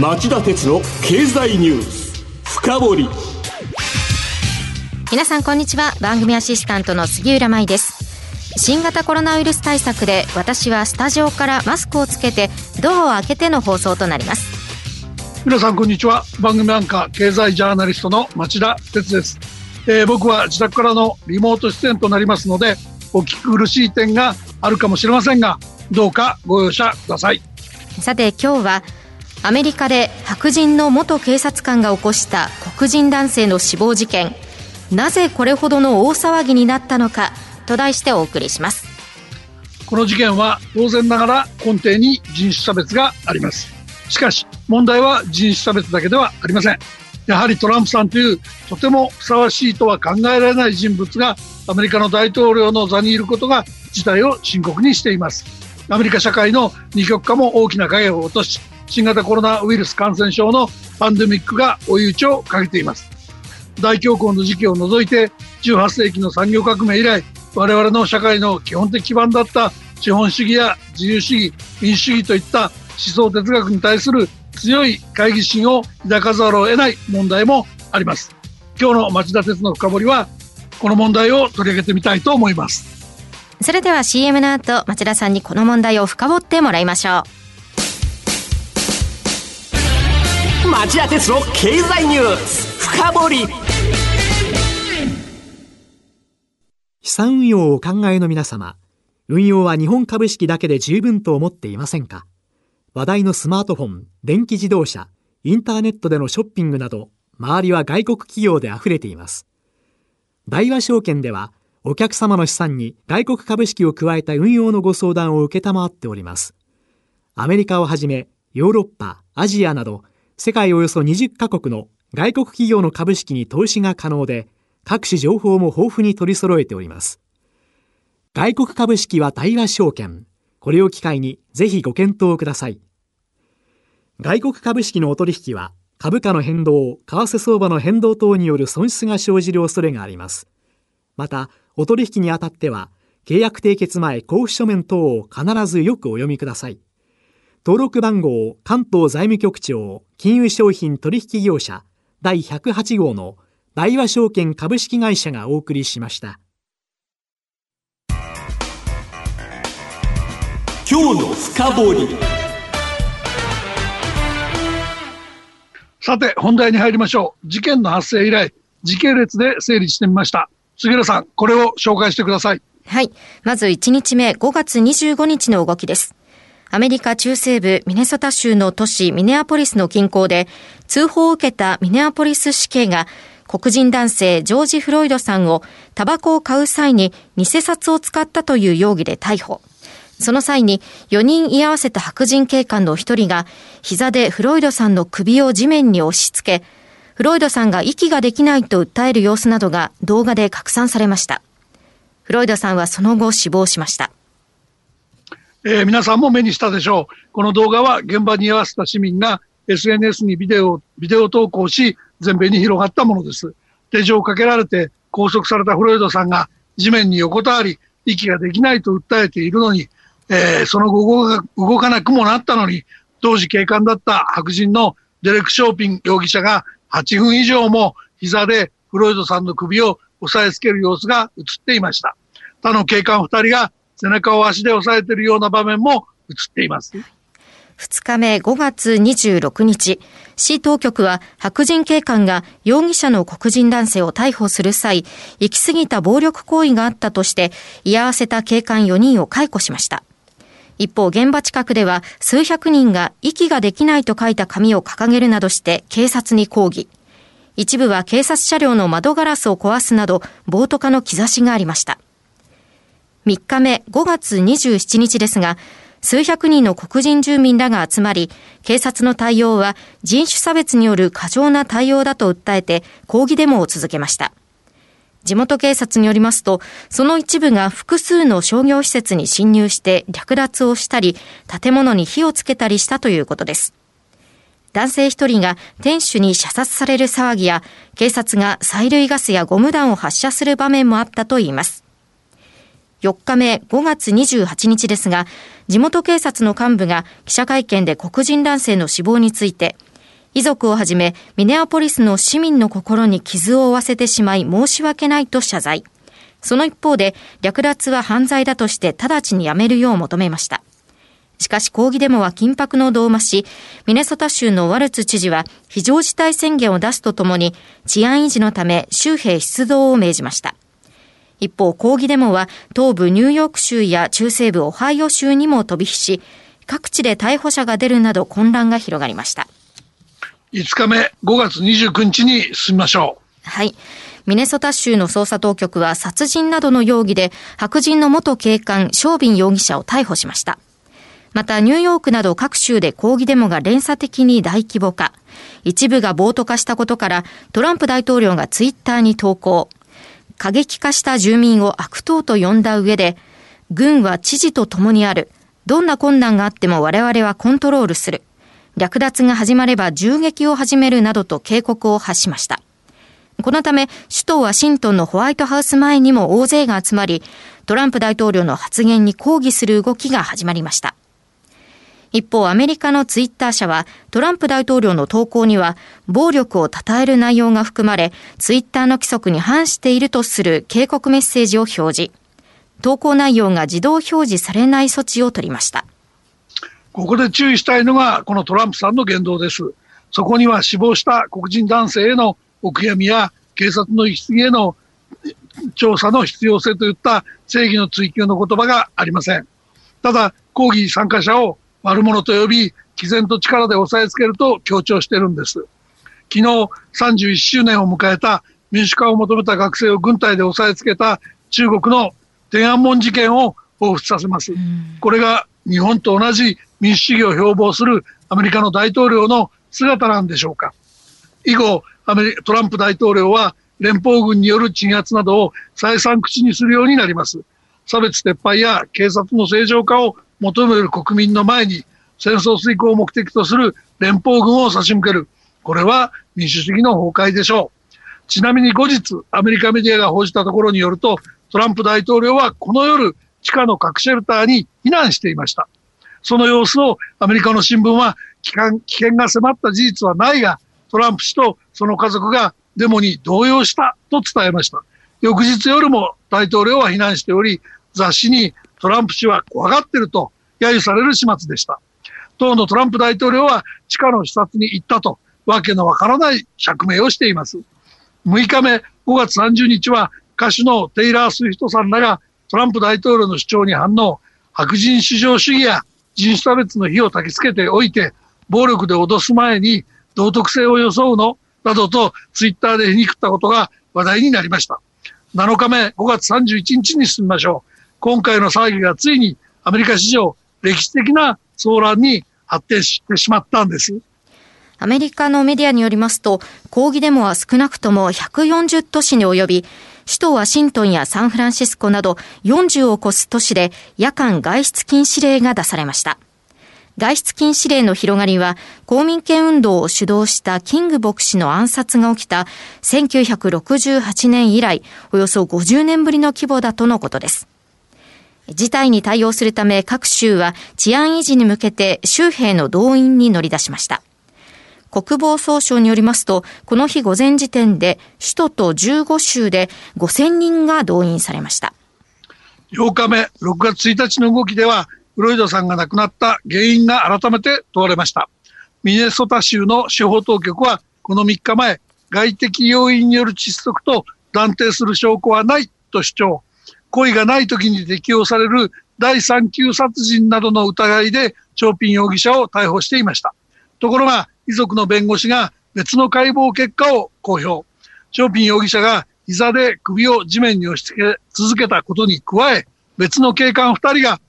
町田鉄の経済ニュース深掘り。皆さんこんにちは。番組アシスタントの杉浦舞です。新型コロナウイルス対策で私はスタジオからマスクをつけてドアを開けての放送となります。皆さんこんにちは。番組アンカー経済ジャーナリストの町田哲です、えー、僕は自宅からのリモート出演となりますのでお聞き苦しい点があるかもしれませんがどうかご容赦ください。さて今日はアメリカで白人の元警察官が起こした黒人男性の死亡事件。なぜこれほどの大騒ぎになったのかと題してお送りします。この事件は当然ながら根底に人種差別があります。しかし問題は人種差別だけではありません。やはりトランプさんというとてもふさわしいとは考えられない人物がアメリカの大統領の座にいることが事態を深刻にしています。アメリカ社会の二極化も大きな影を落とし新型コロナウイルス感染症のパンデミックが追い打ちをかけています。大恐慌の時期を除いて18世紀の産業革命以来我々の社会の基本的基盤だった資本主義や自由主義民主主義といった思想哲学に対する強い懐疑心を抱かざるを得ない問題もあります。今日の町田鉄の深掘りはこの問題を取り上げてみたいと思います。それでは CM の後町田さんにこの問題を深掘ってもらいましょう。町田鉄の経済ニュース。深掘り。資産運用をお考えの皆様運用は日本株式だけで十分と思っていませんか？話題のスマートフォン、電気自動車、インターネットでのショッピングなど周りは外国企業で溢れています。大和証券ではお客様の資産に外国株式を加えた運用のご相談を受けたまわっております。アメリカをはじめ、ヨーロッパ、アジアなど、世界およそ20カ国の外国企業の株式に投資が可能で、各種情報も豊富に取り揃えております。外国株式は大和証券。これを機会にぜひご検討ください。外国株式のお取引は、株価の変動、為替相場の変動等による損失が生じる恐れがあります。また、お取引にあたっては、契約締結前交付書面等を必ずよくお読みください。登録番号関東財務局長金融商品取引業者第108号の大和証券株式会社がお送りしました。今日の深掘りさて本題に入りましょう事件の発生以来時系列で整理してみました杉浦さん、これを紹介してください。はい。まず1日目、5月25日の動きです。アメリカ中西部ミネソタ州の都市ミネアポリスの近郊で、通報を受けたミネアポリス市警が、黒人男性ジョージ・フロイドさんをタバコを買う際に偽札を使ったという容疑で逮捕。その際に4人居合わせた白人警官の1人が膝でフロイドさんの首を地面に押し付け、フロイドさんが息ができないと訴える様子などが動画で拡散されました。フロイドさんはその後死亡しました。えー、皆さんも目にしたでしょう。この動画は現場に居合わせた市民が SNS にビデオ、ビデオ投稿し、全米に広がったものです。手錠をかけられて拘束されたフロイドさんが地面に横たわり、息ができないと訴えているのに、えー、その後動かなくもなったのに、当時警官だった白人のデレク・ショーピン容疑者が8分以上も膝でフロイドさんの首を押さえつける様子が映っていました。他の警官2人が背中を足で押さえているような場面も映っています。2日目5月26日、市当局は白人警官が容疑者の黒人男性を逮捕する際、行き過ぎた暴力行為があったとして、居合わせた警官4人を解雇しました。一方、現場近くでは数百人が息ができないと書いた紙を掲げるなどして警察に抗議。一部は警察車両の窓ガラスを壊すなど暴徒化の兆しがありました。3日目5月27日ですが、数百人の黒人住民らが集まり、警察の対応は人種差別による過剰な対応だと訴えて抗議デモを続けました。地元警察によりますと、その一部が複数の商業施設に侵入して略奪をしたり、建物に火をつけたりしたということです。男性一人が店主に射殺される騒ぎや、警察が催涙ガスやゴム弾を発射する場面もあったといいます。4日目5月28日ですが、地元警察の幹部が記者会見で黒人男性の死亡について、遺族をはじめ、ミネアポリスの市民の心に傷を負わせてしまい申し訳ないと謝罪。その一方で、略奪は犯罪だとして直ちにやめるよう求めました。しかし抗議デモは緊迫の度を増し、ミネソタ州のワルツ知事は非常事態宣言を出すとともに治安維持のため州兵出動を命じました。一方、抗議デモは東部ニューヨーク州や中西部オハイオ州にも飛び火し、各地で逮捕者が出るなど混乱が広がりました。5日目、5月29日に進みましょう。はい。ミネソタ州の捜査当局は殺人などの容疑で白人の元警官ショービン容疑者を逮捕しました。またニューヨークなど各州で抗議デモが連鎖的に大規模化。一部が暴徒化したことからトランプ大統領がツイッターに投稿。過激化した住民を悪党と呼んだ上で、軍は知事と共にある。どんな困難があっても我々はコントロールする。略奪が始まれば銃撃を始めるなどと警告を発しました。このため、首都ワシントンのホワイトハウス前にも大勢が集まり、トランプ大統領の発言に抗議する動きが始まりました。一方、アメリカのツイッター社は、トランプ大統領の投稿には、暴力を称える内容が含まれ、ツイッターの規則に反しているとする警告メッセージを表示。投稿内容が自動表示されない措置を取りました。ここで注意したいのが、このトランプさんの言動です。そこには死亡した黒人男性へのお悔やみや警察の行き過ぎへの調査の必要性といった正義の追求の言葉がありません。ただ、抗議参加者を悪者と呼び、毅然と力で押さえつけると強調してるんです。昨日31周年を迎えた民主化を求めた学生を軍隊で押さえつけた中国の天安門事件を彷彿させます。これが日本と同じ民主主義を標榜するアメリカの大統領の姿なんでしょうか。以後、アメリトランプ大統領は連邦軍による鎮圧などを再三口にするようになります。差別撤廃や警察の正常化を求める国民の前に戦争遂行を目的とする連邦軍を差し向ける。これは民主主義の崩壊でしょう。ちなみに後日、アメリカメディアが報じたところによると、トランプ大統領はこの夜、地下の核シェルターに避難していました。その様子をアメリカの新聞は危険が迫った事実はないが、トランプ氏とその家族がデモに動揺したと伝えました。翌日夜も大統領は避難しており、雑誌にトランプ氏は怖がってると揶揄される始末でした。当のトランプ大統領は地下の視察に行ったと、わけのわからない釈明をしています。6日目、5月30日は歌手のテイラー・スウィフトさんらがトランプ大統領の主張に反応、白人至上主義や人種差別の火を焚きつけておいて、暴力で脅す前に道徳性を装うのなどとツイッターで皮肉ったことが話題になりました。7日目、5月31日に進みましょう。今回の騒ぎがついにアメリカ史上歴史的な騒乱に発展してしまったんです。アメリカのメディアによりますと、抗議デモは少なくとも140都市に及び、首都ワシントンやサンフランシスコなど40を超す都市で夜間外出禁止令が出されました。外出禁止令の広がりは、公民権運動を主導したキング牧師の暗殺が起きた1968年以来、およそ50年ぶりの規模だとのことです。事態に対応するため各州は治安維持に向けて州兵の動員に乗り出しました。国防総省によりますと、この日午前時点で首都と15州で5000人が動員されました。8日目、6月1日の動きでは、フロイドさんが亡くなった原因が改めて問われました。ミネソタ州の司法当局は、この3日前、外的要因による窒息と断定する証拠はないと主張。故意がない時に適用される第三級殺人などの疑いで、チョーピン容疑者を逮捕していました。ところが、遺族の弁護士が別の解剖結果を公表。チョーピン容疑者が膝で首を地面に押し付け続けたことに加え、別の警官2人が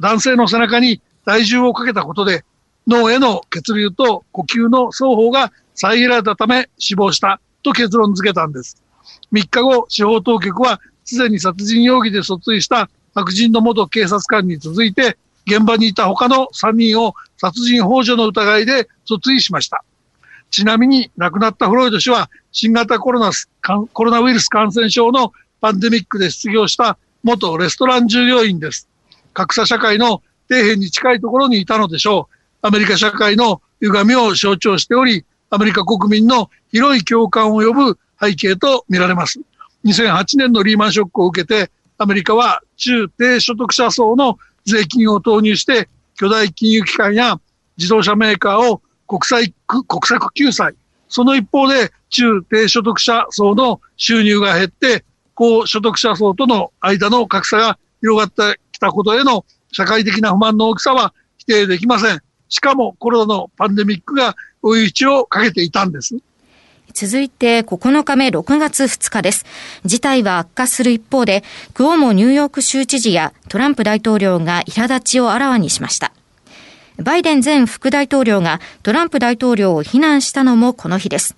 男性の背中に体重をかけたことで、脳への血流と呼吸の双方が遮られたため死亡したと結論付けたんです。3日後、司法当局はすでに殺人容疑で訴追した白人の元警察官に続いて、現場にいた他の3人を殺人幇助の疑いで訴追しました。ちなみに亡くなったフロイド氏は新型コロナコロナウイルス感染症のパンデミックで失業した元レストラン従業員です。格差社会の底辺に近いところにいたのでしょう。アメリカ社会の歪みを象徴しており、アメリカ国民の広い共感を呼ぶ背景と見られます。2008年のリーマンショックを受けて、アメリカは中低所得者層の税金を投入して、巨大金融機関や自動車メーカーを国際、国策救済。その一方で、中低所得者層の収入が減って、高所得者層との間の格差が広がってきたことへの社会的な不満の大きさは否定できません。しかもコロナのパンデミックが追い打ちをかけていたんです。続いて9日目6月2日です。事態は悪化する一方で、クオモニューヨーク州知事やトランプ大統領が苛立ちをあらわにしました。バイデン前副大統領がトランプ大統領を非難したのもこの日です。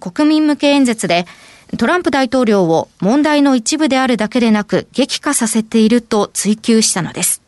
国民向け演説で、トランプ大統領を問題の一部であるだけでなく激化させていると追及したのです。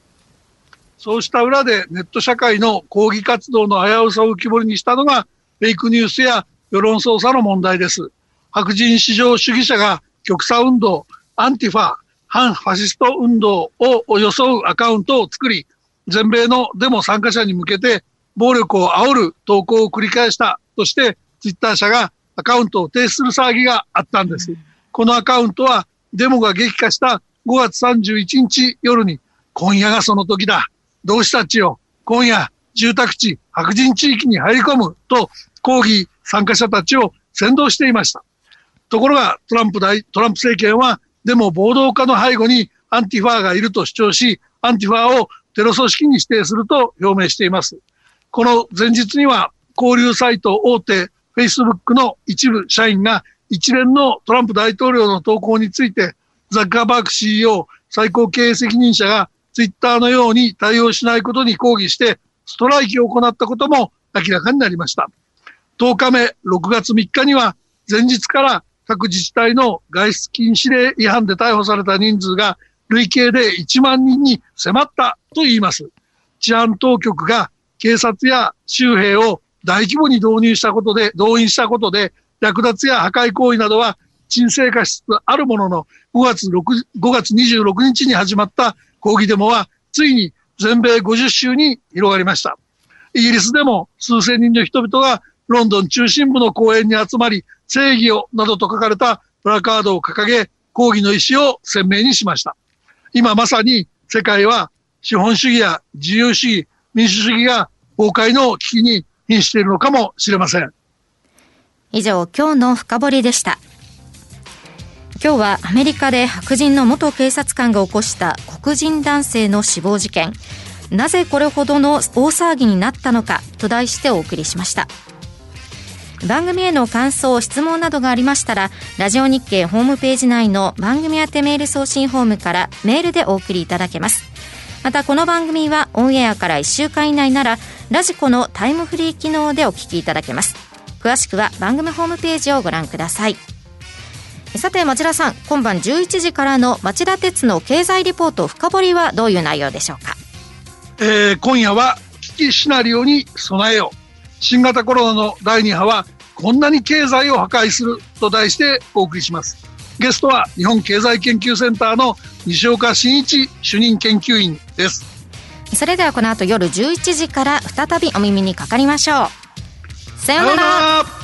そうした裏でネット社会の抗議活動の危うさを浮き彫りにしたのがフェイクニュースや世論操作の問題です。白人至上主義者が極左運動、アンティファ、反ファシスト運動を装うアカウントを作り、全米のデモ参加者に向けて暴力を煽る投稿を繰り返したとして、ツイッター社がアカウントを停止する騒ぎがあったんです。このアカウントはデモが激化した5月31日夜に、今夜がその時だ。同志たちよ、今夜、住宅地、白人地域に入り込むと抗議参加者たちを先導していました。ところがトランプ大、トランプ政権はデモ暴動家の背後にアンティファがいると主張し、アンティファをテロ組織に指定すると表明しています。この前日には交流サイト大手 Facebook の一部社員が一連のトランプ大統領の投稿について、ザッカーバーグ CEO 最高経営責任者がツイッターのように対応しないことに抗議して、ストライキを行ったことも明らかになりました。10日目、6月3日には、前日から各自治体の外出禁止令違反で逮捕された人数が累計で1万人に迫ったと言います。治安当局が警察や州兵を大規模に導入したことで、動員したことで、略奪や破壊行為などは沈静化しつつあるものの、5月 ,6 5月26日に始まった抗議デモは、ついに全米50州に広がりました。イギリスでも数千人の人々がロンドン中心部の公園に集まり、正義をなどと書かれたプラカードを掲げ、抗議の意思を鮮明にしました。今まさに世界は資本主義や自由主義、民主主義が崩壊の危機に瀕しているのかもしれません。以上、今日の深掘りでした。今日はアメリカで白人の元警察官が起こした黒人男性の死亡事件。なぜこれほどの大騒ぎになったのかと題してお送りしました。番組への感想、質問などがありましたら、ラジオ日経ホームページ内の番組宛てメール送信フォームからメールでお送りいただけます。またこの番組はオンエアから1週間以内なら、ラジコのタイムフリー機能でお聞きいただけます。詳しくは番組ホームページをご覧ください。さて町田さん、今晩11時からの町田鉄の経済リポート深掘りはどういう内容でしょうか？えー、今夜は危機シナリオに備えよう。新型コロナの第2波はこんなに経済を破壊すると題してお送りします。ゲストは日本経済研究センターの西岡真一主任研究員です。それではこの後夜11時から再びお耳にかかりましょう。さようなら。